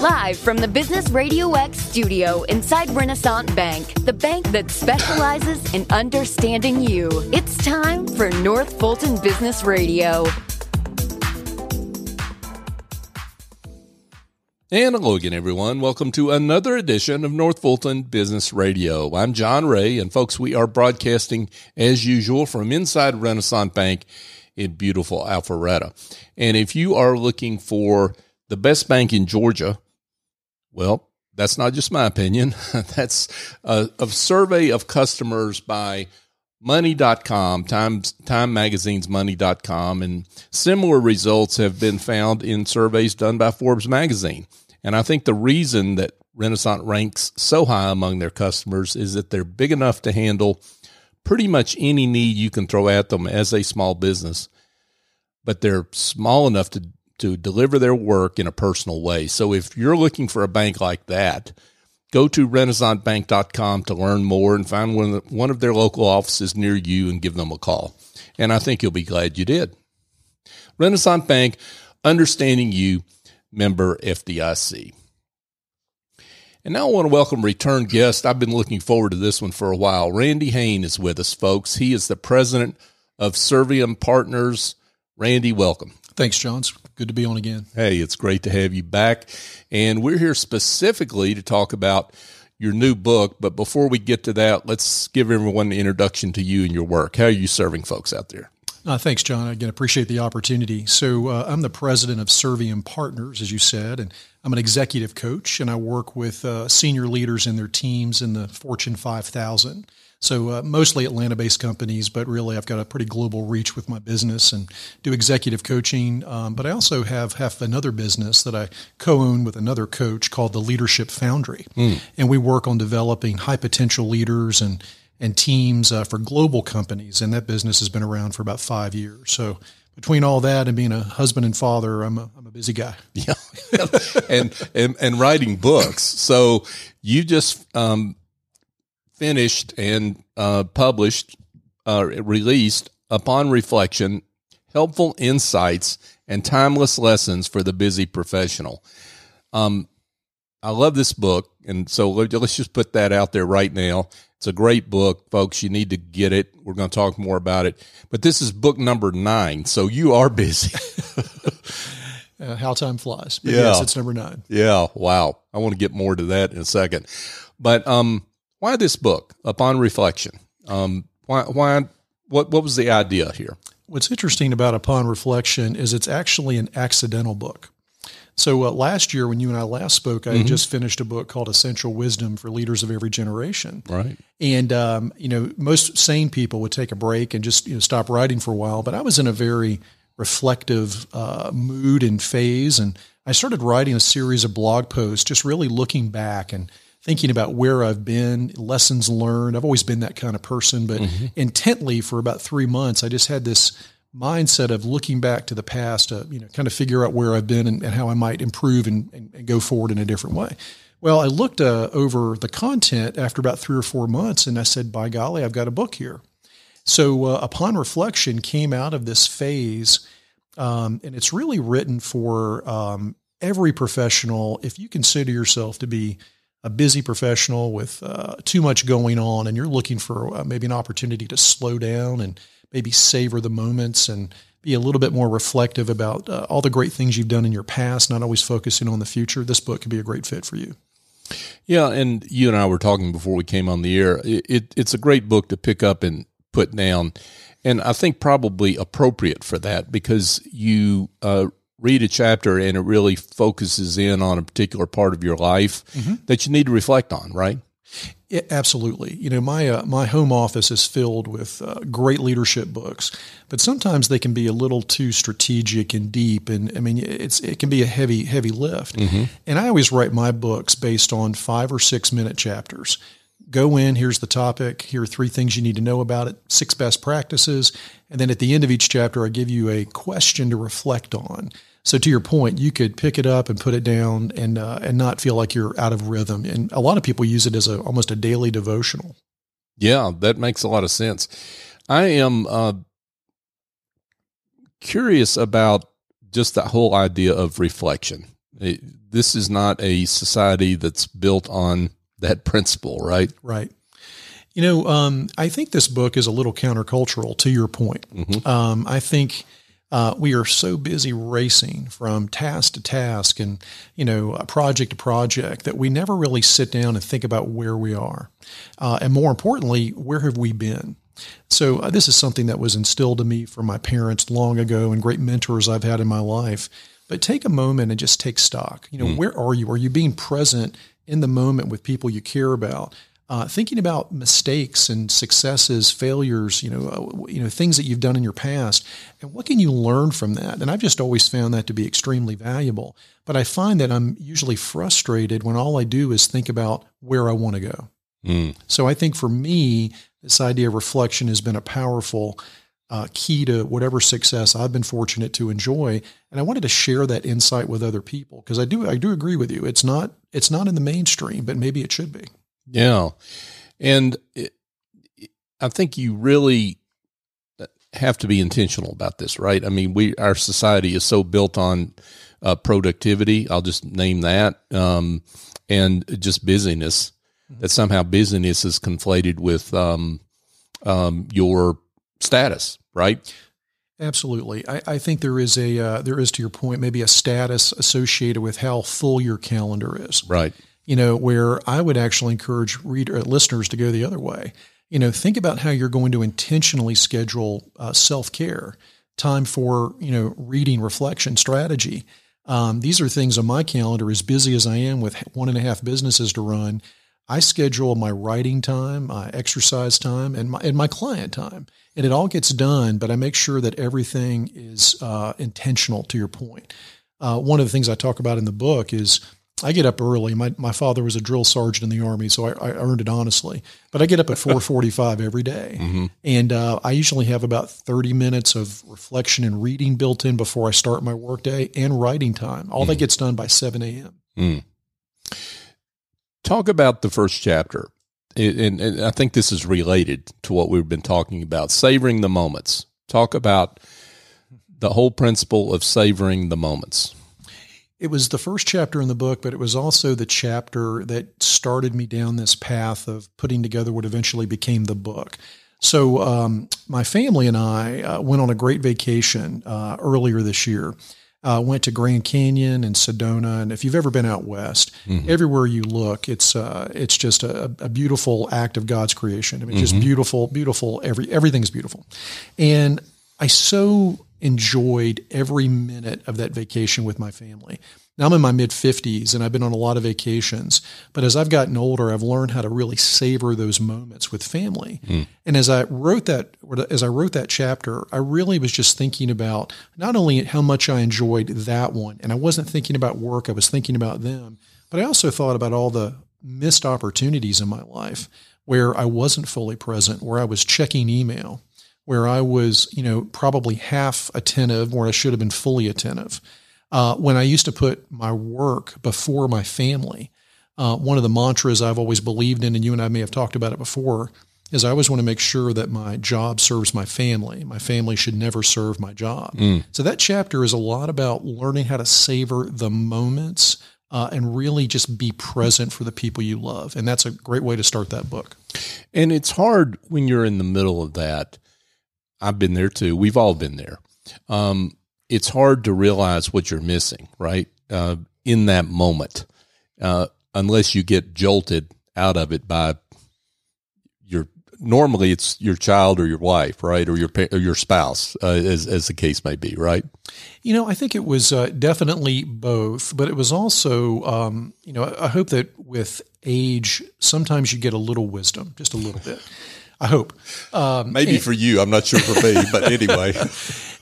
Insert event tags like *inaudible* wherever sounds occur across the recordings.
Live from the Business Radio X studio inside Renaissance Bank, the bank that specializes in understanding you. It's time for North Fulton Business Radio. And hello again, everyone. Welcome to another edition of North Fulton Business Radio. I'm John Ray, and folks, we are broadcasting as usual from inside Renaissance Bank in beautiful Alpharetta. And if you are looking for the best bank in Georgia, well, that's not just my opinion. *laughs* that's a, a, survey of customers by money.com, Time, Time Magazine's money.com, and similar results have been found in surveys done by Forbes magazine. And I think the reason that Renaissance ranks so high among their customers is that they're big enough to handle pretty much any need you can throw at them as a small business, but they're small enough to to deliver their work in a personal way. So if you're looking for a bank like that, go to renaissancebank.com to learn more and find one of, the, one of their local offices near you and give them a call. And I think you'll be glad you did. Renaissance Bank, understanding you, member FDIC. And now I want to welcome return guest. I've been looking forward to this one for a while. Randy Hain is with us, folks. He is the president of Serviam Partners. Randy, welcome. Thanks, John. It's good to be on again. Hey, it's great to have you back. And we're here specifically to talk about your new book. But before we get to that, let's give everyone an introduction to you and your work. How are you serving folks out there? Uh, thanks, John. Again, appreciate the opportunity. So, uh, I'm the president of Serviam Partners, as you said, and I'm an executive coach, and I work with uh, senior leaders in their teams in the Fortune 5000. So uh, mostly Atlanta-based companies, but really I've got a pretty global reach with my business and do executive coaching. Um, but I also have have another business that I co-own with another coach called the Leadership Foundry, mm. and we work on developing high potential leaders and and teams uh, for global companies. And that business has been around for about five years. So between all that and being a husband and father, I'm a, I'm a busy guy. Yeah. *laughs* and, and, and writing books. So you just, um, finished and uh, published, uh, released upon reflection, helpful insights and timeless lessons for the busy professional. Um, I love this book, and so let's just put that out there right now. It's a great book, folks. You need to get it. We're going to talk more about it. But this is book number nine, so you are busy. *laughs* uh, how time flies. But yeah, yes, it's number nine. Yeah, wow. I want to get more to that in a second. But um, why this book? Upon reflection, um, why? Why? What? What was the idea here? What's interesting about Upon Reflection is it's actually an accidental book. So uh, last year, when you and I last spoke, I mm-hmm. just finished a book called Essential Wisdom for Leaders of Every Generation. Right. And um, you know, most sane people would take a break and just you know stop writing for a while. But I was in a very reflective uh, mood and phase, and I started writing a series of blog posts, just really looking back and thinking about where I've been, lessons learned. I've always been that kind of person, but mm-hmm. intently for about three months, I just had this mindset of looking back to the past to, you know, kind of figure out where I've been and, and how I might improve and, and, and, go forward in a different way. Well, I looked uh, over the content after about three or four months and I said, by golly, I've got a book here. So uh, upon reflection came out of this phase um, and it's really written for um, every professional. If you consider yourself to be a busy professional with uh, too much going on and you're looking for uh, maybe an opportunity to slow down and maybe savor the moments and be a little bit more reflective about uh, all the great things you've done in your past, not always focusing on the future, this book could be a great fit for you. Yeah, and you and I were talking before we came on the air. It, it, it's a great book to pick up and put down, and I think probably appropriate for that because you uh, read a chapter and it really focuses in on a particular part of your life mm-hmm. that you need to reflect on, right? Yeah, absolutely. You know, my uh, my home office is filled with uh, great leadership books, but sometimes they can be a little too strategic and deep, and I mean, it's it can be a heavy heavy lift. Mm-hmm. And I always write my books based on five or six minute chapters. Go in. Here's the topic. Here are three things you need to know about it. Six best practices, and then at the end of each chapter, I give you a question to reflect on. So to your point, you could pick it up and put it down and uh, and not feel like you're out of rhythm. And a lot of people use it as a almost a daily devotional. Yeah, that makes a lot of sense. I am uh, curious about just that whole idea of reflection. It, this is not a society that's built on that principle, right? Right. You know, um, I think this book is a little countercultural to your point. Mm-hmm. Um, I think uh, we are so busy racing from task to task and, you know, project to project that we never really sit down and think about where we are. Uh, and more importantly, where have we been? So uh, this is something that was instilled in me from my parents long ago and great mentors I've had in my life. But take a moment and just take stock. You know, mm. where are you? Are you being present in the moment with people you care about? Uh, thinking about mistakes and successes, failures, you know, uh, you know things that you've done in your past, and what can you learn from that? And I've just always found that to be extremely valuable. But I find that I'm usually frustrated when all I do is think about where I want to go. Mm. So I think for me, this idea of reflection has been a powerful uh, key to whatever success I've been fortunate to enjoy. And I wanted to share that insight with other people because I do I do agree with you. It's not it's not in the mainstream, but maybe it should be. Yeah, and it, I think you really have to be intentional about this, right? I mean, we our society is so built on uh, productivity. I'll just name that, um, and just busyness. Mm-hmm. That somehow busyness is conflated with um, um, your status right? Absolutely. I, I, think there is a uh, there is to your point maybe a status associated with how full your calendar is. Right. You know, where I would actually encourage reader uh, listeners to go the other way. You know, think about how you're going to intentionally schedule uh, self care, time for you know reading, reflection, strategy. Um, these are things on my calendar. As busy as I am with one and a half businesses to run, I schedule my writing time, my exercise time, and my and my client time, and it all gets done. But I make sure that everything is uh, intentional. To your point, uh, one of the things I talk about in the book is I get up early. My my father was a drill sergeant in the army, so I, I earned it honestly. But I get up at *laughs* four forty five every day. Mm-hmm. and uh, I usually have about thirty minutes of reflection and reading built in before I start my workday, and writing time. All mm. that gets done by seven a.m. Mm. Talk about the first chapter. And, and I think this is related to what we've been talking about savoring the moments. Talk about the whole principle of savoring the moments. It was the first chapter in the book, but it was also the chapter that started me down this path of putting together what eventually became the book. So, um, my family and I uh, went on a great vacation uh, earlier this year uh, went to Grand Canyon and Sedona, and if you've ever been out west, mm-hmm. everywhere you look, it's uh, it's just a, a, beautiful act of God's creation. I mean, mm-hmm. just beautiful, beautiful. Every everything's beautiful, and I so enjoyed every minute of that vacation with my family. Now I'm in my mid 50s and I've been on a lot of vacations, but as I've gotten older, I've learned how to really savor those moments with family. Mm. And as I wrote that as I wrote that chapter, I really was just thinking about not only how much I enjoyed that one, and I wasn't thinking about work, I was thinking about them, but I also thought about all the missed opportunities in my life where I wasn't fully present, where I was checking email, where I was, you know, probably half attentive where I should have been fully attentive uh, when I used to put my work before my family, uh, one of the mantras I've always believed in, and you and I may have talked about it before, is I always want to make sure that my job serves my family. My family should never serve my job. Mm. So that chapter is a lot about learning how to savor the moments uh, and really just be present for the people you love. And that's a great way to start that book. And it's hard when you're in the middle of that. I've been there too. We've all been there. Um, it's hard to realize what you're missing, right? Uh, in that moment, uh, unless you get jolted out of it by your. Normally, it's your child or your wife, right, or your or your spouse, uh, as as the case may be, right? You know, I think it was uh, definitely both, but it was also, um, you know, I hope that with age, sometimes you get a little wisdom, just a little bit. I hope. Um, Maybe and, for you, I'm not sure for me, but *laughs* anyway.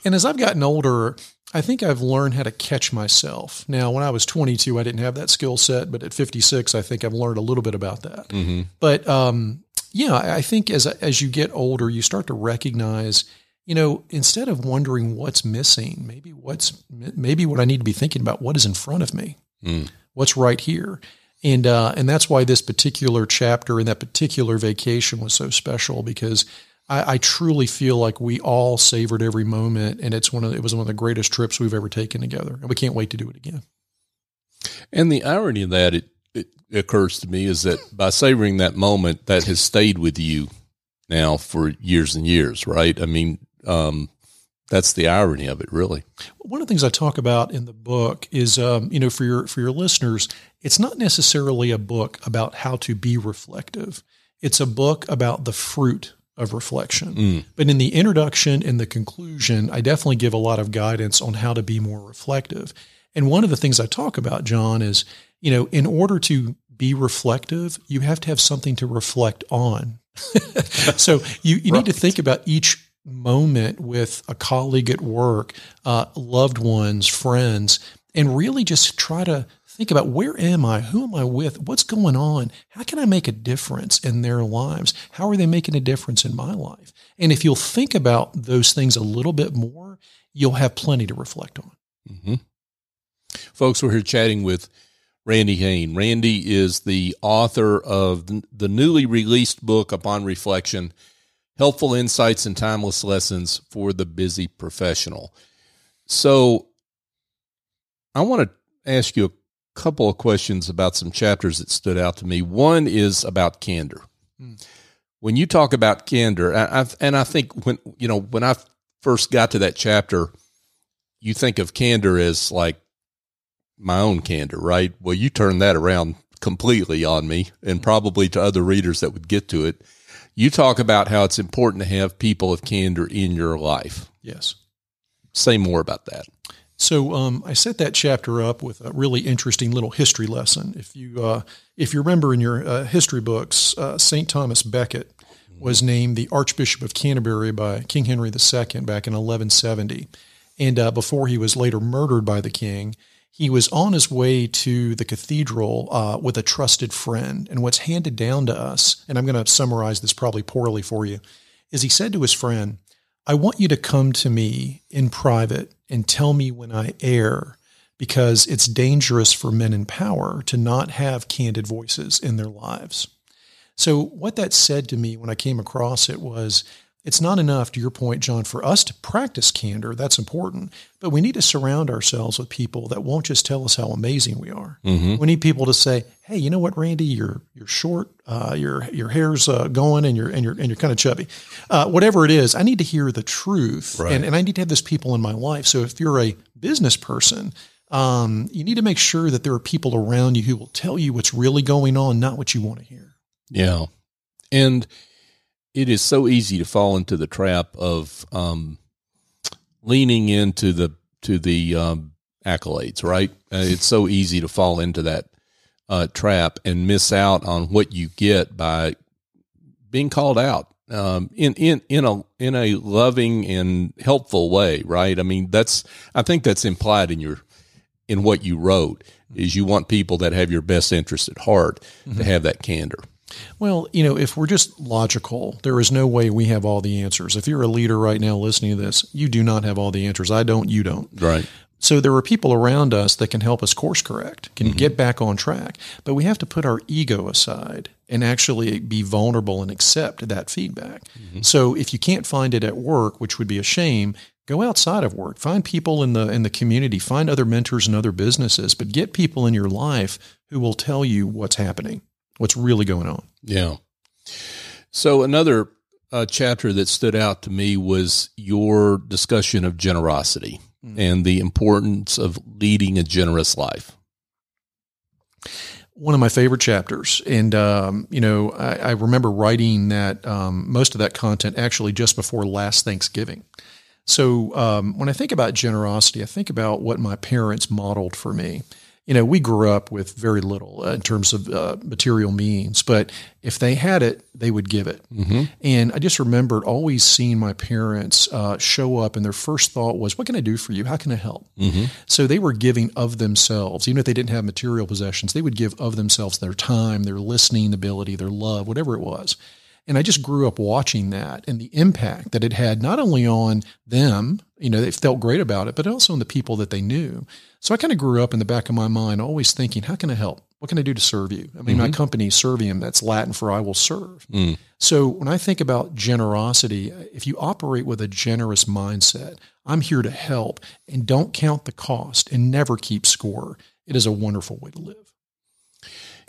And as I've gotten older, I think I've learned how to catch myself. Now, when I was 22, I didn't have that skill set, but at 56, I think I've learned a little bit about that. Mm-hmm. But um, yeah, I think as as you get older, you start to recognize, you know, instead of wondering what's missing, maybe what's maybe what I need to be thinking about, what is in front of me, mm. what's right here. And uh, and that's why this particular chapter and that particular vacation was so special because I, I, truly feel like we all savored every moment, and it's one of it was one of the greatest trips we've ever taken together, and we can't wait to do it again. And the irony of that, it, it occurs to me, is that by savoring that moment, that has stayed with you now for years and years, right? I mean, um, that's the irony of it, really. One of the things I talk about in the book is, um, you know, for your for your listeners, it's not necessarily a book about how to be reflective. It's a book about the fruit of reflection. Mm. But in the introduction and the conclusion, I definitely give a lot of guidance on how to be more reflective. And one of the things I talk about, John, is, you know, in order to be reflective, you have to have something to reflect on. *laughs* so you, you right. need to think about each moment with a colleague at work, uh, loved ones, friends, and really just try to think about where am I? Who am I with? What's going on? How can I make a difference in their lives? How are they making a difference in my life? And if you'll think about those things a little bit more, you'll have plenty to reflect on. Mm-hmm. Folks, we're here chatting with Randy Hain. Randy is the author of the newly released book, Upon Reflection Helpful Insights and Timeless Lessons for the Busy Professional. So, I want to ask you a couple of questions about some chapters that stood out to me. One is about candor. Mm. When you talk about candor, I, and I think when you know when I first got to that chapter, you think of candor as like my own candor, right? Well, you turn that around completely on me and probably to other readers that would get to it. You talk about how it's important to have people of candor in your life. Yes. Say more about that. So um, I set that chapter up with a really interesting little history lesson. If you uh, if you remember in your uh, history books, uh, Saint Thomas Becket was named the Archbishop of Canterbury by King Henry II back in 1170, and uh, before he was later murdered by the king, he was on his way to the cathedral uh, with a trusted friend. And what's handed down to us, and I'm going to summarize this probably poorly for you, is he said to his friend, I want you to come to me in private and tell me when I err, because it's dangerous for men in power to not have candid voices in their lives. So, what that said to me when I came across it was it's not enough, to your point, John, for us to practice candor. That's important. But we need to surround ourselves with people that won't just tell us how amazing we are. Mm-hmm. We need people to say, "Hey, you know what, Randy? You're you're short. Uh, your your hair's uh, going, and you're and you're and you're kind of chubby. Uh, whatever it is, I need to hear the truth, right. and and I need to have those people in my life. So if you're a business person, um, you need to make sure that there are people around you who will tell you what's really going on, not what you want to hear. Yeah, and it is so easy to fall into the trap of um, leaning into the to the um, accolades. Right? Uh, it's so easy to fall into that uh, trap and miss out on what you get by being called out um, in in in a in a loving and helpful way. Right? I mean, that's I think that's implied in your in what you wrote is you want people that have your best interest at heart mm-hmm. to have that candor. Well, you know, if we're just logical, there is no way we have all the answers. If you're a leader right now listening to this, you do not have all the answers. I don't, you don't. Right. So there are people around us that can help us course correct, can mm-hmm. get back on track, but we have to put our ego aside and actually be vulnerable and accept that feedback. Mm-hmm. So if you can't find it at work, which would be a shame, go outside of work. Find people in the in the community, find other mentors and other businesses, but get people in your life who will tell you what's happening what's really going on. Yeah. So another uh, chapter that stood out to me was your discussion of generosity mm. and the importance of leading a generous life. One of my favorite chapters, and um, you know, I, I, remember writing that um, most of that content actually just before last Thanksgiving. So um, when I think about generosity, I think about what my parents modeled for me you know, we grew up with very little uh, in terms of uh, material means, but if they had it, they would give it. Mm-hmm. And I just remembered always seeing my parents uh, show up, and their first thought was, What can I do for you? How can I help? Mm-hmm. So they were giving of themselves. Even if they didn't have material possessions, they would give of themselves their time, their listening ability, their love, whatever it was. And I just grew up watching that and the impact that it had not only on them, you know, they felt great about it, but also in the people that they knew. So I kind of grew up in the back of my mind, always thinking, how can I help? What can I do to serve you? I mean, mm-hmm. my company, Serviam, that's Latin for I will serve. Mm. So when I think about generosity, if you operate with a generous mindset, I'm here to help and don't count the cost and never keep score. it is a wonderful way to live.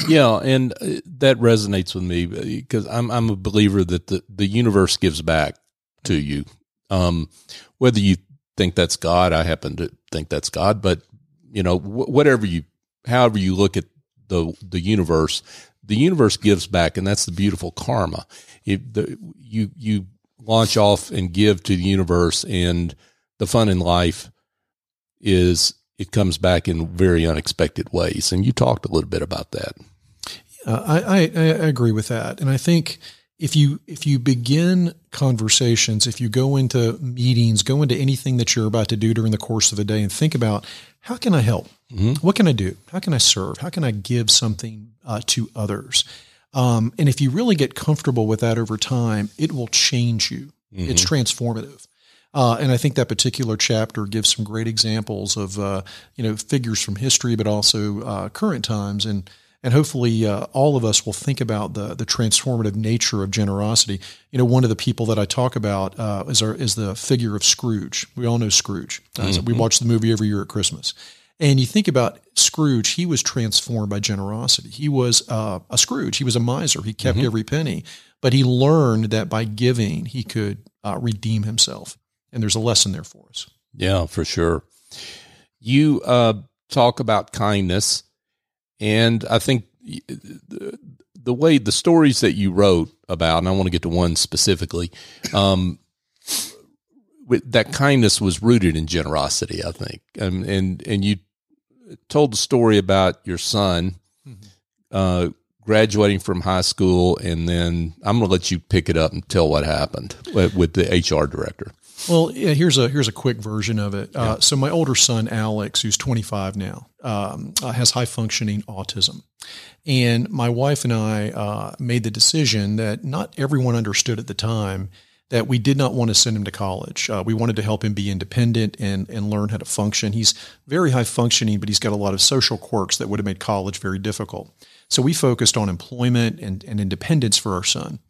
Yeah, and uh, that resonates with me because I'm I'm a believer that the the universe gives back to you. Um, whether you think that's God, I happen to think that's God, but you know, wh- whatever you, however you look at the the universe, the universe gives back, and that's the beautiful karma. If the, you you launch off and give to the universe, and the fun in life is it comes back in very unexpected ways. And you talked a little bit about that. Uh, I, I, I agree with that, and I think if you if you begin conversations, if you go into meetings, go into anything that you're about to do during the course of a day, and think about how can I help? Mm-hmm. What can I do? How can I serve? How can I give something uh, to others? Um, and if you really get comfortable with that over time, it will change you. Mm-hmm. It's transformative. Uh, and I think that particular chapter gives some great examples of uh, you know figures from history, but also uh, current times, and and hopefully uh, all of us will think about the the transformative nature of generosity. You know, one of the people that I talk about uh, is our, is the figure of Scrooge. We all know Scrooge. Uh, mm-hmm. we watch the movie every year at Christmas. And you think about Scrooge, he was transformed by generosity. He was uh, a Scrooge. He was a miser. He kept mm-hmm. every penny, but he learned that by giving, he could uh, redeem himself. And there's a lesson there for us. Yeah, for sure. You uh, talk about kindness, and I think the, the, way the stories that you wrote about, and I want to get to one specifically, um, that kindness was rooted in generosity. I think, and and and you told the story about your son mm-hmm. uh, graduating from high school, and then I'm going to let you pick it up and tell what happened with the HR director. Well, yeah, here's a here's a quick version of it. Uh, yeah. So my older son Alex, who's 25 now, um, uh, has high functioning autism, and my wife and I uh, made the decision that not everyone understood at the time that we did not want to send him to college. Uh, we wanted to help him be independent and, and learn how to function. He's very high functioning, but he's got a lot of social quirks that would have made college very difficult. So we focused on employment and, and independence for our son.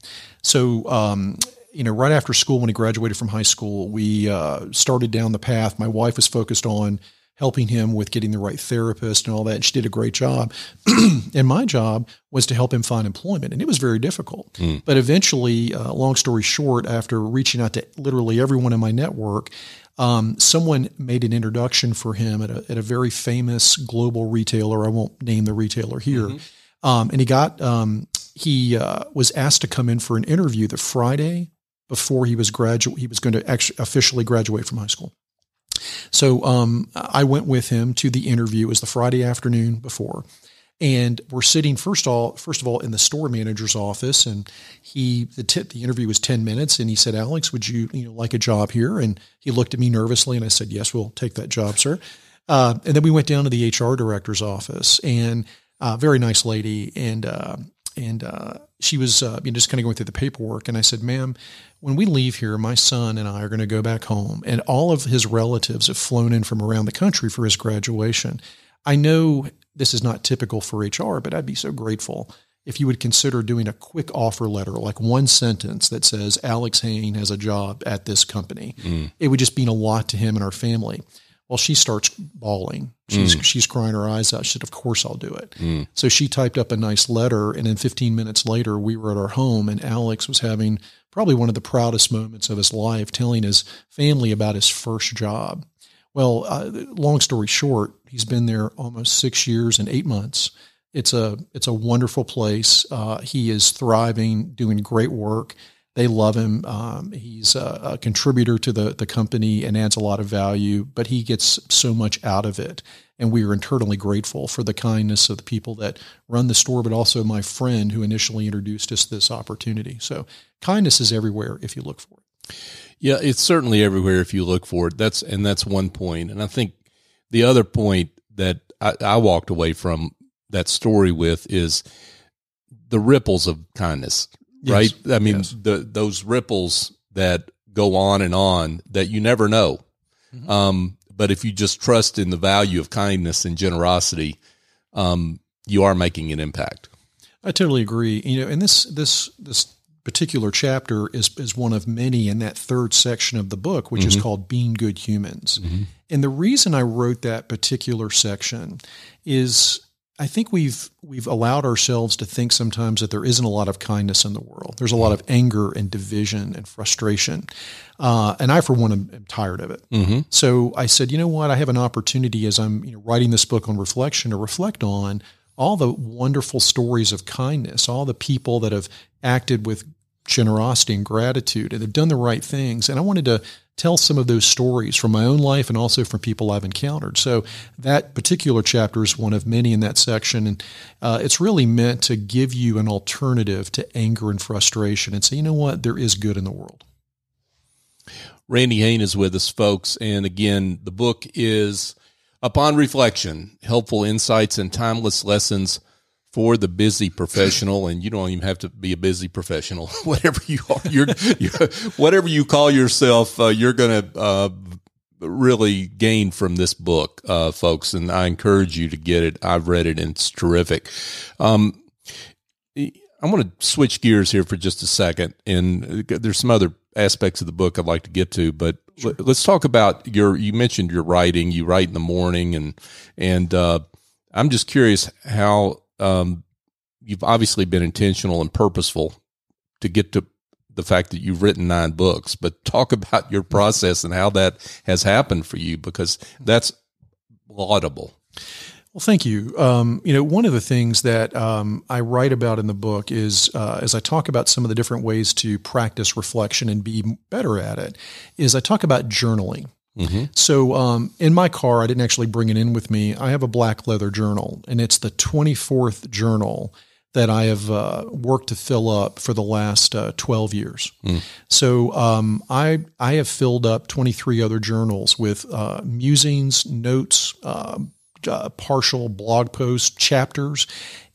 So, um, you know, right after school, when he graduated from high school, we uh, started down the path. My wife was focused on helping him with getting the right therapist and all that. And she did a great job. *clears throat* and my job was to help him find employment. And it was very difficult. Mm. But eventually, uh, long story short, after reaching out to literally everyone in my network, um, someone made an introduction for him at a, at a, very famous global retailer. I won't name the retailer here. Mm-hmm. Um, and he got, um, he uh, was asked to come in for an interview the Friday before he was graduate. He was going to actually officially graduate from high school. So um, I went with him to the interview. It was the Friday afternoon before, and we're sitting first all first of all in the store manager's office, and he the the interview was ten minutes, and he said, "Alex, would you you know like a job here?" And he looked at me nervously, and I said, "Yes, we'll take that job, sir." Uh, and then we went down to the HR director's office, and uh, very nice lady, and uh, and uh, she was uh, you know, just kind of going through the paperwork. And I said, "Ma'am, when we leave here, my son and I are going to go back home, and all of his relatives have flown in from around the country for his graduation. I know this is not typical for HR, but I'd be so grateful." If you would consider doing a quick offer letter, like one sentence that says Alex Hain has a job at this company, mm. it would just mean a lot to him and our family. Well, she starts bawling. She's mm. she's crying her eyes out. She said, "Of course I'll do it." Mm. So she typed up a nice letter, and then 15 minutes later, we were at our home, and Alex was having probably one of the proudest moments of his life, telling his family about his first job. Well, uh, long story short, he's been there almost six years and eight months. It's a it's a wonderful place. Uh, he is thriving, doing great work. They love him. Um, he's a, a, contributor to the, the company and adds a lot of value, but he gets so much out of it. And we are eternally grateful for the kindness of the people that run the store, but also my friend who initially introduced us to this opportunity. So kindness is everywhere if you look for it. Yeah, it's certainly everywhere if you look for it. That's and that's one point. And I think the other point that I, I walked away from that story with is the ripples of kindness yes. right? I mean, yes. the, those ripples that go on and on that you never know. Mm-hmm. Um, but if you just trust in the value of kindness and generosity, um, you are making an impact. I totally agree. You know, and this this this particular chapter is, is one of many in that third section of the book, which mm-hmm. is called Being Good Humans. Mm-hmm. And the reason I wrote that particular section is I think we've we've allowed ourselves to think sometimes that there isn't a lot of kindness in the world. There's a lot of anger and division and frustration, uh, and I, for one, am, am tired of it. Mm-hmm. So I said, you know what? I have an opportunity as I'm you know, writing this book on reflection to reflect on all the wonderful stories of kindness, all the people that have acted with generosity and gratitude and have done the right things. And I wanted to tell some of those stories from my own life and also from people I've encountered. So that particular chapter is one of many in that section, and uh, it's really meant to give you an alternative to anger and frustration, and say, you know what, there is good in the world. Randy Hain is with us, folks, and again, the book is Upon Reflection: Helpful Insights and Timeless Lessons for the busy professional, and you don't even have to be a busy professional. *laughs* whatever you are, you're, you're whatever you call yourself, uh, you're going to uh, really gain from this book, uh, folks. And I encourage you to get it. I've read it, and it's terrific. Um, I'm going to switch gears here for just a second, and there's some other aspects of the book I'd like to get to, but sure. let's talk about your. You mentioned your writing. You write in the morning, and and uh, I'm just curious how um, you've obviously been intentional and purposeful to get to the fact that you've written nine books, but *laughs* talk about your process and how that has happened for you because that's laudable. Well, thank you. Um, you know, one of the things that um, I write about in the book is uh, as I talk about some of the different ways to practice reflection and be better at it, is I talk about journaling. Mm-hmm. So um, in my car, I didn't actually bring it in with me. I have a black leather journal, and it's the 24th journal that I have uh, worked to fill up for the last uh, 12 years. Mm. So um, I I have filled up 23 other journals with uh, musings, notes, um, uh, partial blog posts, chapters.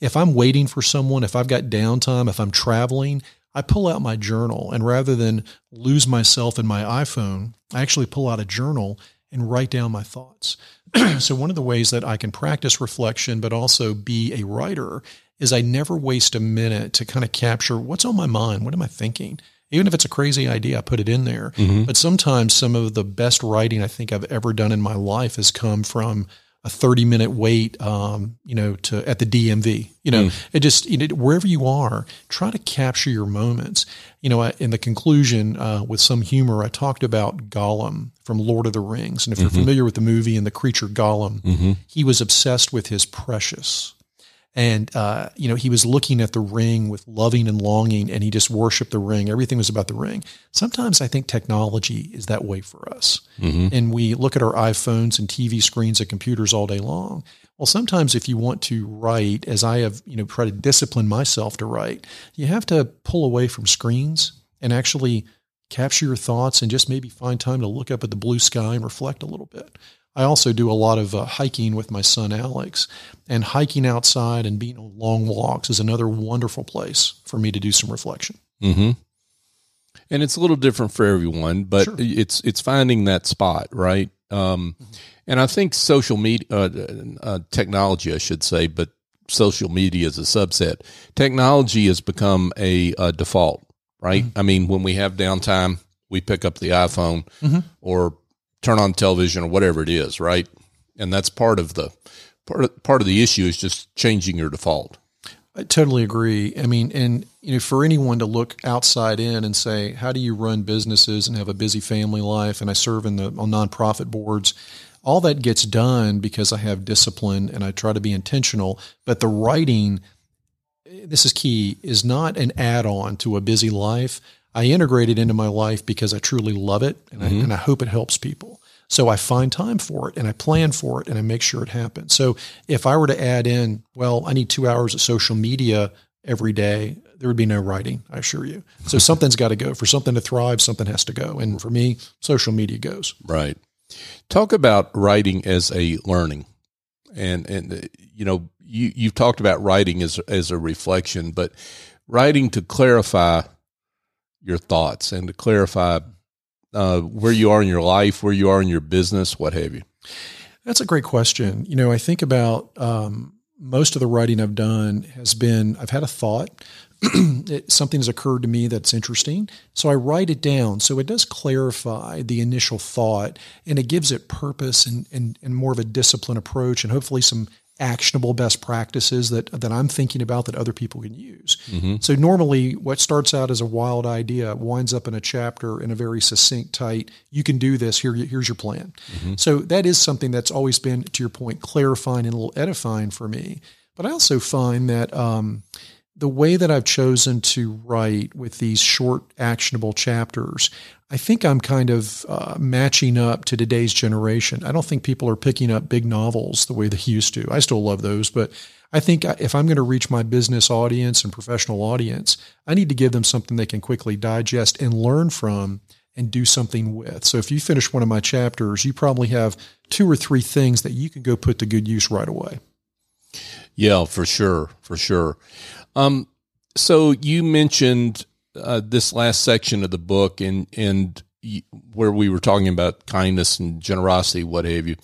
If I'm waiting for someone, if I've got downtime, if I'm traveling, I pull out my journal and rather than lose myself in my iPhone, I actually pull out a journal and write down my thoughts. *clears throat* so, one of the ways that I can practice reflection, but also be a writer, is I never waste a minute to kind of capture what's on my mind. What am I thinking? Even if it's a crazy idea, I put it in there. Mm-hmm. But sometimes some of the best writing I think I've ever done in my life has come from a 30 minute wait, um, you know, to at the DMV, you know, mm. it just, you know, wherever you are, try to capture your moments. You know, in the conclusion, uh, with some humor, I talked about Gollum from Lord of the Rings. And if mm-hmm. you're familiar with the movie and the creature Gollum, mm-hmm. he was obsessed with his precious and uh, you know he was looking at the ring with loving and longing and he just worshiped the ring. Everything was about the ring. Sometimes i think technology is that way for us. Mm-hmm. and we look at our iphones and tv screens and computers all day long. Well sometimes if you want to write as i have you know tried to discipline myself to write you have to pull away from screens and actually capture your thoughts and just maybe find time to look up at the blue sky and reflect a little bit I also do a lot of uh, hiking with my son Alex, and hiking outside and being on long walks is another wonderful place for me to do some reflection. Mm-hmm. And it's a little different for everyone, but sure. it's it's finding that spot, right? Um, mm-hmm. And I think social media, uh, uh, technology, I should say, but social media is a subset. Technology has become a, a default, right? Mm-hmm. I mean, when we have downtime, we pick up the iPhone mm-hmm. or turn on television or whatever it is, right? And that's part of the part of, part of the issue is just changing your default. I totally agree. I mean, and you know, for anyone to look outside in and say, "How do you run businesses and have a busy family life?" and I serve in the on nonprofit boards, all that gets done because I have discipline and I try to be intentional. But the writing, this is key, is not an add-on to a busy life. I integrate it into my life because I truly love it and, mm-hmm. I, and I hope it helps people. So I find time for it and I plan for it and I make sure it happens. So if I were to add in, well, I need two hours of social media every day, there would be no writing, I assure you. So *laughs* something's got to go. For something to thrive, something has to go. And for me, social media goes. Right. Talk about writing as a learning. And, and you know, you, you've talked about writing as, as a reflection, but writing to clarify your thoughts and to clarify uh, where you are in your life, where you are in your business, what have you? That's a great question. You know, I think about um, most of the writing I've done has been I've had a thought, *clears throat* it, something has occurred to me that's interesting, so I write it down. So it does clarify the initial thought, and it gives it purpose and and, and more of a disciplined approach, and hopefully some actionable best practices that that I'm thinking about that other people can use. Mm-hmm. So normally what starts out as a wild idea winds up in a chapter in a very succinct tight you can do this here here's your plan. Mm-hmm. So that is something that's always been to your point clarifying and a little edifying for me. But I also find that um, the way that I've chosen to write with these short, actionable chapters, I think I'm kind of uh, matching up to today's generation. I don't think people are picking up big novels the way they used to. I still love those, but I think if I'm going to reach my business audience and professional audience, I need to give them something they can quickly digest and learn from and do something with. So if you finish one of my chapters, you probably have two or three things that you can go put to good use right away. Yeah, for sure, for sure. Um, so you mentioned uh, this last section of the book, and and where we were talking about kindness and generosity, what have you.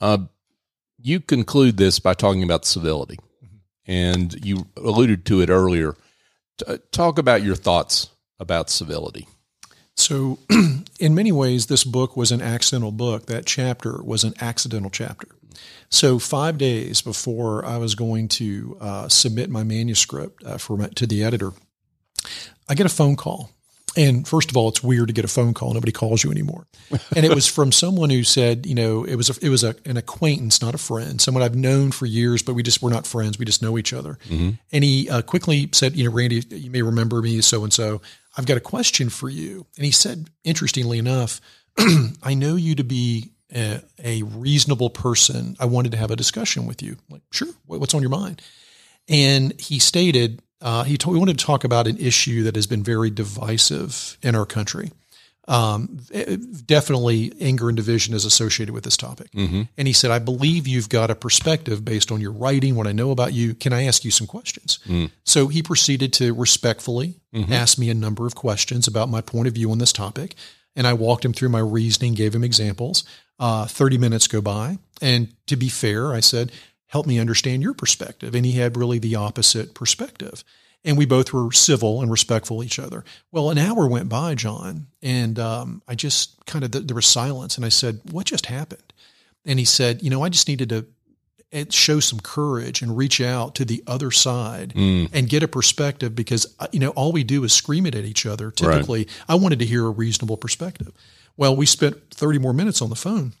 Uh, you conclude this by talking about civility, and you alluded to it earlier. T- talk about your thoughts about civility. So, *clears throat* in many ways, this book was an accidental book. That chapter was an accidental chapter. So five days before I was going to uh, submit my manuscript uh, for my, to the editor, I get a phone call. And first of all, it's weird to get a phone call. Nobody calls you anymore. And it was *laughs* from someone who said, you know, it was a, it was a, an acquaintance, not a friend, someone I've known for years, but we just we're not friends. We just know each other. Mm-hmm. And he uh, quickly said, you know, Randy, you may remember me, so and so. I've got a question for you. And he said, interestingly enough, *clears throat* I know you to be a, a, reasonable person, I wanted to have a discussion with you. Like, sure, what's on your mind? And he stated uh, he, told, he wanted to talk about an issue that has been very divisive in our country. Um, eh, definitely, anger and division is associated with this topic. Mm-hmm. And he said, "I believe you've got a perspective based on your writing, what I know about you. Can I ask you some questions?" Mm. So he proceeded to respectfully mm-hmm. ask me a number of questions about my point of view on this topic and I walked him through my reasoning, gave him examples. Uh, 30 minutes go by. And to be fair, I said, help me understand your perspective. And he had really the opposite perspective. And we both were civil and respectful each other. Well, an hour went by, John, and um, I just kind of, there was silence. And I said, What just happened? And he said, You know, I just needed to show some courage and reach out to the other side mm. and get a perspective because uh, you know all we do is scream it at each other typically right. i wanted to hear a reasonable perspective well we spent 30 more minutes on the phone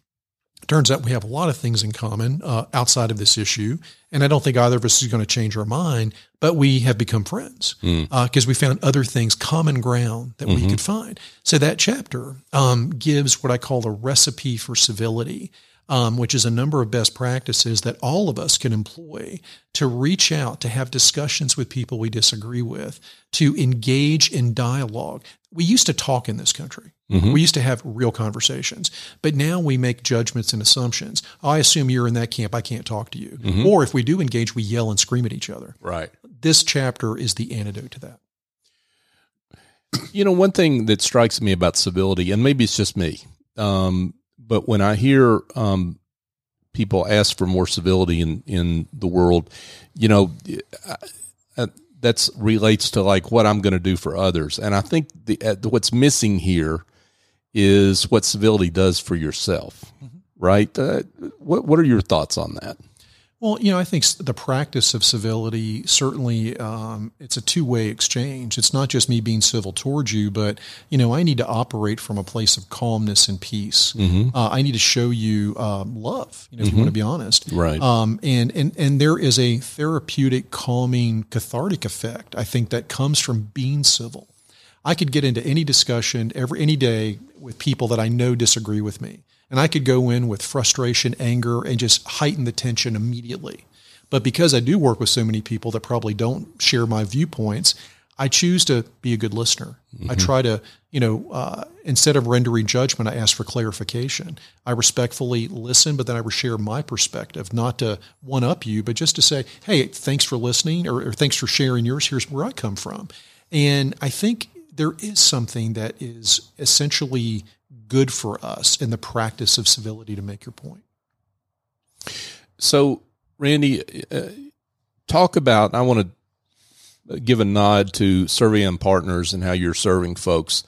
turns out we have a lot of things in common uh, outside of this issue and i don't think either of us is going to change our mind but we have become friends because mm. uh, we found other things common ground that mm-hmm. we could find so that chapter um, gives what i call a recipe for civility um, which is a number of best practices that all of us can employ to reach out, to have discussions with people we disagree with, to engage in dialogue. We used to talk in this country. Mm-hmm. We used to have real conversations, but now we make judgments and assumptions. I assume you're in that camp. I can't talk to you. Mm-hmm. Or if we do engage, we yell and scream at each other. Right. This chapter is the antidote to that. You know, one thing that strikes me about civility, and maybe it's just me, um, but when I hear um, people ask for more civility in in the world, you know, that's relates to like what I'm going to do for others, and I think the uh, what's missing here is what civility does for yourself, mm-hmm. right? Uh, what what are your thoughts on that? Well, you know, I think the practice of civility certainly um, it's a two way exchange. It's not just me being civil towards you, but you know, I need to operate from a place of calmness and peace. Mm-hmm. Uh, I need to show you um, love. You know, if mm-hmm. you want to be honest, right? Um, and and and there is a therapeutic, calming, cathartic effect. I think that comes from being civil. I could get into any discussion every any day with people that I know disagree with me and I could go in with frustration, anger, and just heighten the tension immediately. But because I do work with so many people that probably don't share my viewpoints, I choose to be a good listener. Mm-hmm. I try to, you know, uh, instead of rendering judgment, I ask for clarification. I respectfully listen, but then I share my perspective, not to one up you, but just to say, hey, thanks for listening or, or thanks for sharing yours. Here's where I come from. And I think there is something that is essentially good for us in the practice of civility to make your point. So Randy, uh, talk about. I want to give a nod to Serviam Partners and how you're serving folks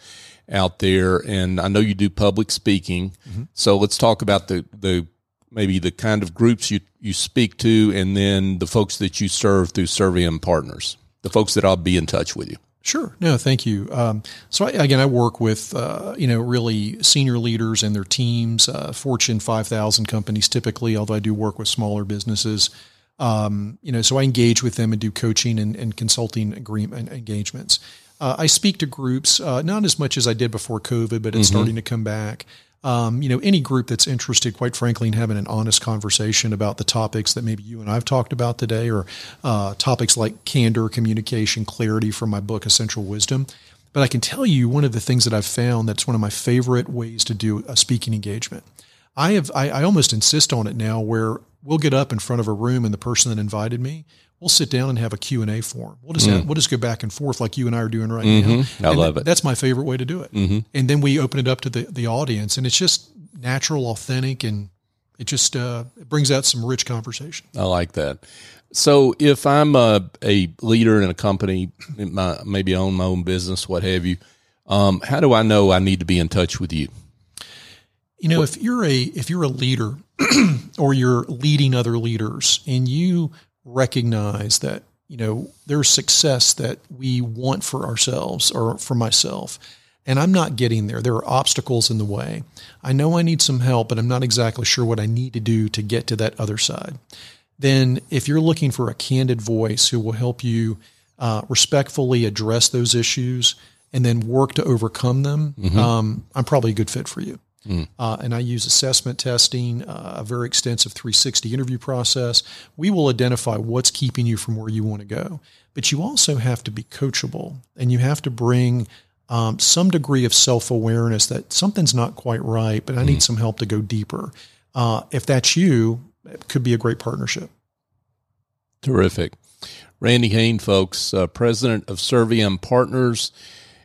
out there. And I know you do public speaking, mm-hmm. so let's talk about the the maybe the kind of groups you you speak to, and then the folks that you serve through Serviam Partners, the folks that I'll be in touch with you. Sure. No, thank you. Um, so I, again, I work with uh, you know really senior leaders and their teams, uh, Fortune 5,000 companies typically. Although I do work with smaller businesses, um, you know, so I engage with them and do coaching and, and consulting agreement engagements. Uh, I speak to groups uh, not as much as I did before COVID, but it's mm-hmm. starting to come back um, you know, any group that's interested, quite frankly, in having an honest conversation about the topics that maybe you and I've talked about today, or uh, topics like candor, communication, clarity from my book, Essential Wisdom. But I can tell you one of the things that I've found that's one of my favorite ways to do a speaking engagement. I have I, I almost insist on it now where we'll get up in front of a room and the person that invited me we'll sit down and have a Q&A forum. We'll just, mm. have, we'll just go back and forth like you and I are doing right mm-hmm. now. I love it. That's my favorite way to do it. Mm-hmm. And then we open it up to the, the audience and it's just natural, authentic, and it just uh, it brings out some rich conversation. I like that. So if I'm a, a leader in a company, my, maybe I own my own business, what have you, um, how do I know I need to be in touch with you? You know, if you're a if you're a leader *clears throat* or you're leading other leaders and you recognize that you know there's success that we want for ourselves or for myself and I'm not getting there. There are obstacles in the way. I know I need some help, but I'm not exactly sure what I need to do to get to that other side. Then, if you're looking for a candid voice who will help you uh, respectfully address those issues and then work to overcome them, mm-hmm. um, I'm probably a good fit for you. Mm. Uh, and I use assessment testing, uh, a very extensive 360 interview process. We will identify what's keeping you from where you want to go. But you also have to be coachable and you have to bring um, some degree of self awareness that something's not quite right, but I need mm. some help to go deeper. Uh, if that's you, it could be a great partnership. Terrific. Randy Hain, folks, uh, president of Serviam Partners,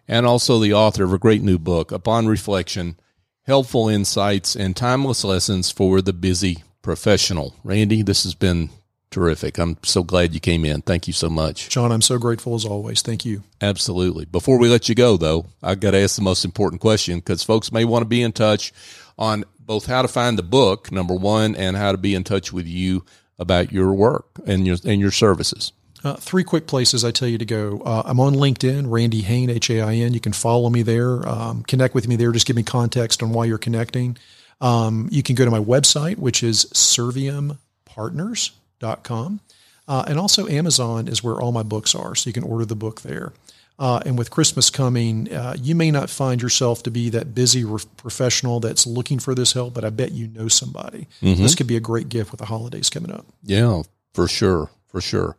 and also the author of a great new book, Upon Reflection helpful insights, and timeless lessons for the busy professional. Randy, this has been terrific. I'm so glad you came in. Thank you so much. John, I'm so grateful as always. Thank you. Absolutely. Before we let you go, though, I've got to ask the most important question because folks may want to be in touch on both how to find the book, number one, and how to be in touch with you about your work and your and your services. Uh, three quick places I tell you to go. Uh, I'm on LinkedIn, Randy Hain, H A I N. You can follow me there, um, connect with me there. Just give me context on why you're connecting. Um, you can go to my website, which is serviampartners.com. Uh, and also, Amazon is where all my books are, so you can order the book there. Uh, and with Christmas coming, uh, you may not find yourself to be that busy re- professional that's looking for this help, but I bet you know somebody. Mm-hmm. This could be a great gift with the holidays coming up. Yeah, for sure, for sure.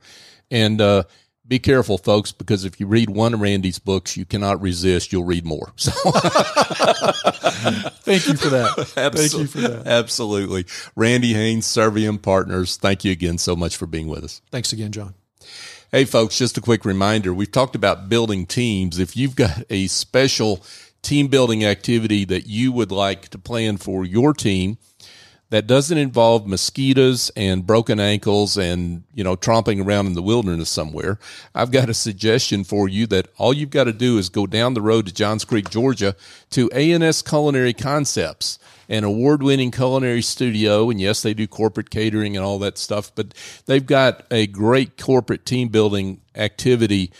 And uh, be careful, folks, because if you read one of Randy's books, you cannot resist. You'll read more. So, *laughs* thank you for that. Absolutely. *laughs* Thank you for that. Absolutely, Randy Haynes, Serviam Partners. Thank you again so much for being with us. Thanks again, John. Hey, folks, just a quick reminder: we've talked about building teams. If you've got a special team building activity that you would like to plan for your team that doesn't involve mosquitoes and broken ankles and, you know, tromping around in the wilderness somewhere, I've got a suggestion for you that all you've got to do is go down the road to Johns Creek, Georgia to A&S Culinary Concepts, an award-winning culinary studio. And yes, they do corporate catering and all that stuff, but they've got a great corporate team building activity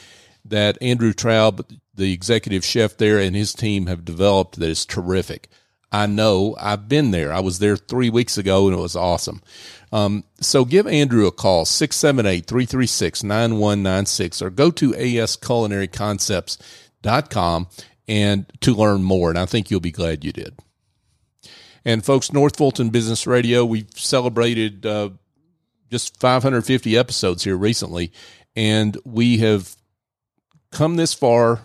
that Andrew Traub, the executive chef there, and his team have developed that is terrific. I know I've been there. I was there three weeks ago and it was awesome. Um, so give Andrew a call, 678 336 9196, or go to asculinaryconcepts.com and to learn more. And I think you'll be glad you did. And folks, North Fulton Business Radio, we've celebrated uh, just 550 episodes here recently, and we have come this far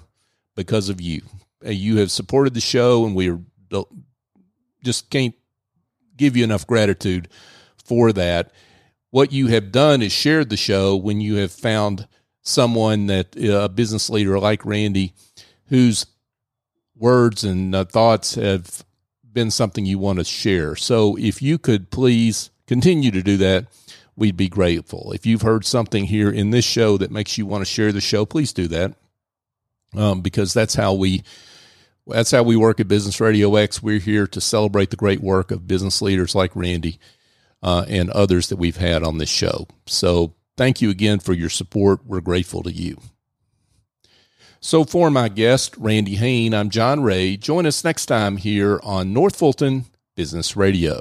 because of you. Uh, you have supported the show, and we are just can't give you enough gratitude for that. What you have done is shared the show when you have found someone that uh, a business leader like Randy, whose words and uh, thoughts have been something you want to share. So if you could please continue to do that, we'd be grateful. If you've heard something here in this show that makes you want to share the show, please do that. Um, because that's how we that's how we work at Business Radio X. We're here to celebrate the great work of business leaders like Randy uh, and others that we've had on this show. So thank you again for your support. We're grateful to you. So for my guest, Randy Hain, I'm John Ray. Join us next time here on North Fulton Business Radio.